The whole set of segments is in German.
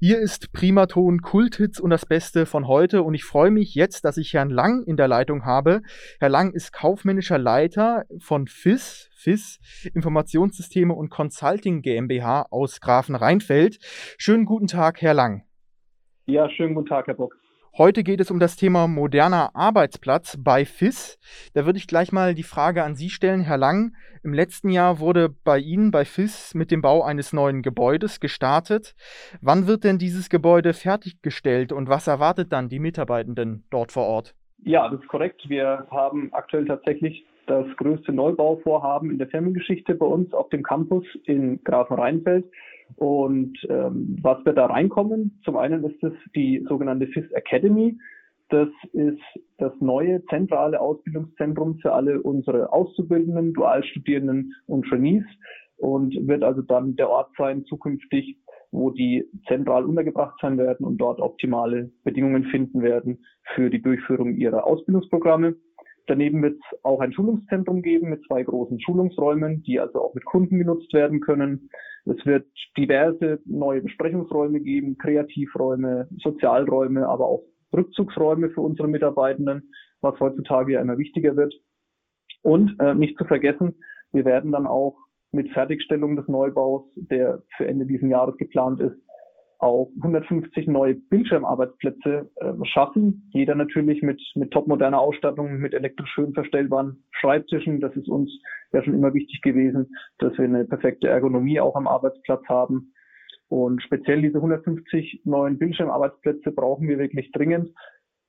Hier ist Primaton, Kulthits und das Beste von heute und ich freue mich jetzt, dass ich Herrn Lang in der Leitung habe. Herr Lang ist kaufmännischer Leiter von FIS, FIS Informationssysteme und Consulting GmbH aus Grafenrheinfeld. Schönen guten Tag, Herr Lang. Ja, schönen guten Tag, Herr Bock. Heute geht es um das Thema moderner Arbeitsplatz bei FIS. Da würde ich gleich mal die Frage an Sie stellen, Herr Lang. Im letzten Jahr wurde bei Ihnen bei FIS mit dem Bau eines neuen Gebäudes gestartet. Wann wird denn dieses Gebäude fertiggestellt und was erwartet dann die Mitarbeitenden dort vor Ort? Ja, das ist korrekt. Wir haben aktuell tatsächlich das größte Neubauvorhaben in der Firmengeschichte bei uns auf dem Campus in Grafenrheinfeld. Und ähm, was wird da reinkommen? Zum einen ist es die sogenannte FIS Academy. Das ist das neue zentrale Ausbildungszentrum für alle unsere Auszubildenden, Dualstudierenden und Trainees und wird also dann der Ort sein zukünftig, wo die zentral untergebracht sein werden und dort optimale Bedingungen finden werden für die Durchführung ihrer Ausbildungsprogramme. Daneben wird es auch ein Schulungszentrum geben mit zwei großen Schulungsräumen, die also auch mit Kunden genutzt werden können. Es wird diverse neue Besprechungsräume geben, Kreativräume, Sozialräume, aber auch Rückzugsräume für unsere Mitarbeitenden, was heutzutage ja immer wichtiger wird. Und äh, nicht zu vergessen, wir werden dann auch mit Fertigstellung des Neubaus, der für Ende dieses Jahres geplant ist, auch 150 neue Bildschirmarbeitsplätze äh, schaffen. Jeder natürlich mit, mit topmoderner Ausstattung, mit elektrisch schön verstellbaren Schreibtischen. Das ist uns ja schon immer wichtig gewesen, dass wir eine perfekte Ergonomie auch am Arbeitsplatz haben. Und speziell diese 150 neuen Bildschirmarbeitsplätze brauchen wir wirklich dringend,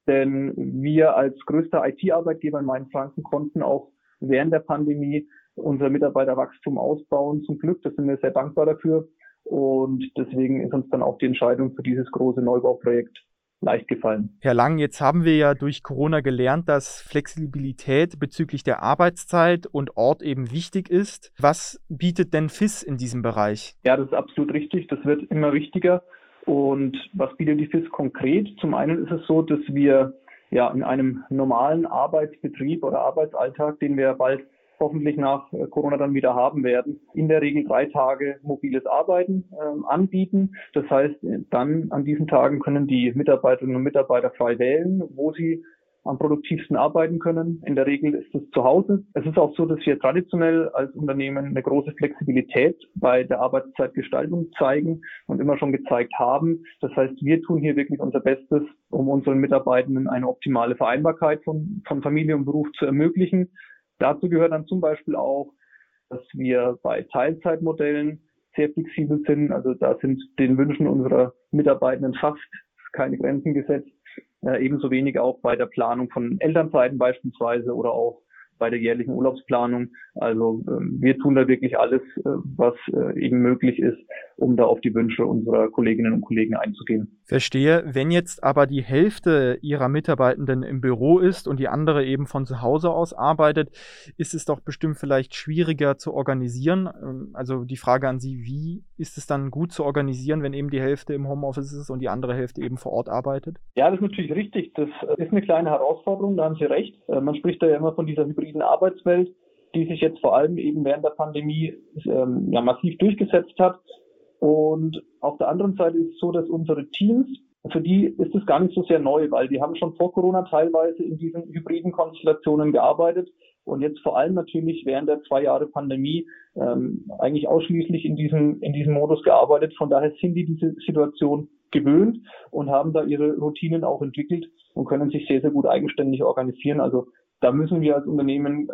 denn wir als größter IT-Arbeitgeber in Mainfranken konnten auch während der Pandemie unser Mitarbeiterwachstum ausbauen. Zum Glück, da sind wir sehr dankbar dafür. Und deswegen ist uns dann auch die Entscheidung für dieses große Neubauprojekt leicht gefallen. Herr Lang, jetzt haben wir ja durch Corona gelernt, dass Flexibilität bezüglich der Arbeitszeit und Ort eben wichtig ist. Was bietet denn FIS in diesem Bereich? Ja, das ist absolut richtig. Das wird immer wichtiger. Und was bietet die FIS konkret? Zum einen ist es so, dass wir ja in einem normalen Arbeitsbetrieb oder Arbeitsalltag, den wir bald hoffentlich nach äh, Corona dann wieder haben werden, in der Regel drei Tage mobiles Arbeiten äh, anbieten. Das heißt, dann an diesen Tagen können die Mitarbeiterinnen und Mitarbeiter frei wählen, wo sie am produktivsten arbeiten können. In der Regel ist es zu Hause. Es ist auch so, dass wir traditionell als Unternehmen eine große Flexibilität bei der Arbeitszeitgestaltung zeigen und immer schon gezeigt haben. Das heißt, wir tun hier wirklich unser Bestes, um unseren Mitarbeitenden eine optimale Vereinbarkeit von, von Familie und Beruf zu ermöglichen. Dazu gehört dann zum Beispiel auch, dass wir bei Teilzeitmodellen sehr flexibel sind. Also da sind den Wünschen unserer Mitarbeitenden fast keine Grenzen gesetzt. Äh, ebenso wenig auch bei der Planung von Elternzeiten beispielsweise oder auch bei der jährlichen Urlaubsplanung. Also ähm, wir tun da wirklich alles, äh, was äh, eben möglich ist, um da auf die Wünsche unserer Kolleginnen und Kollegen einzugehen. Verstehe. Wenn jetzt aber die Hälfte Ihrer Mitarbeitenden im Büro ist und die andere eben von zu Hause aus arbeitet, ist es doch bestimmt vielleicht schwieriger zu organisieren. Ähm, also die Frage an Sie, wie ist es dann gut zu organisieren, wenn eben die Hälfte im Homeoffice ist und die andere Hälfte eben vor Ort arbeitet? Ja, das ist natürlich richtig. Das ist eine kleine Herausforderung, da haben Sie recht. Äh, man spricht da ja immer von dieser Hybrid hybriden Arbeitswelt, die sich jetzt vor allem eben während der Pandemie ähm, ja, massiv durchgesetzt hat. Und auf der anderen Seite ist es so, dass unsere Teams, für die ist es gar nicht so sehr neu, weil die haben schon vor Corona teilweise in diesen hybriden Konstellationen gearbeitet und jetzt vor allem natürlich während der zwei Jahre Pandemie ähm, eigentlich ausschließlich in diesem, in diesem Modus gearbeitet. Von daher sind die diese Situation gewöhnt und haben da ihre Routinen auch entwickelt und können sich sehr, sehr gut eigenständig organisieren. Also da müssen wir als Unternehmen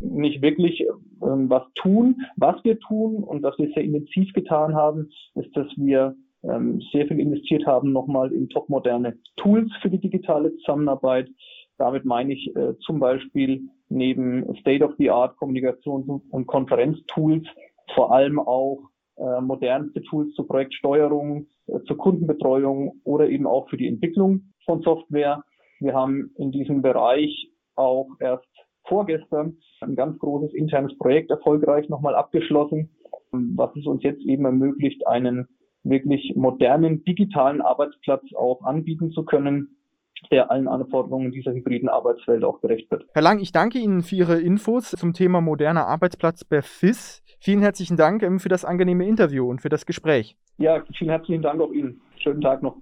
nicht wirklich ähm, was tun. Was wir tun und was wir sehr intensiv getan haben, ist, dass wir ähm, sehr viel investiert haben nochmal in topmoderne Tools für die digitale Zusammenarbeit. Damit meine ich äh, zum Beispiel neben State-of-the-Art Kommunikations- und Konferenztools vor allem auch äh, modernste Tools zur Projektsteuerung, äh, zur Kundenbetreuung oder eben auch für die Entwicklung von Software. Wir haben in diesem Bereich auch erst vorgestern ein ganz großes internes Projekt erfolgreich nochmal abgeschlossen, was es uns jetzt eben ermöglicht, einen wirklich modernen digitalen Arbeitsplatz auch anbieten zu können, der allen Anforderungen dieser hybriden Arbeitswelt auch gerecht wird. Herr Lang, ich danke Ihnen für Ihre Infos zum Thema moderner Arbeitsplatz bei FIS. Vielen herzlichen Dank ähm, für das angenehme Interview und für das Gespräch. Ja, vielen herzlichen Dank auch Ihnen. Schönen Tag noch.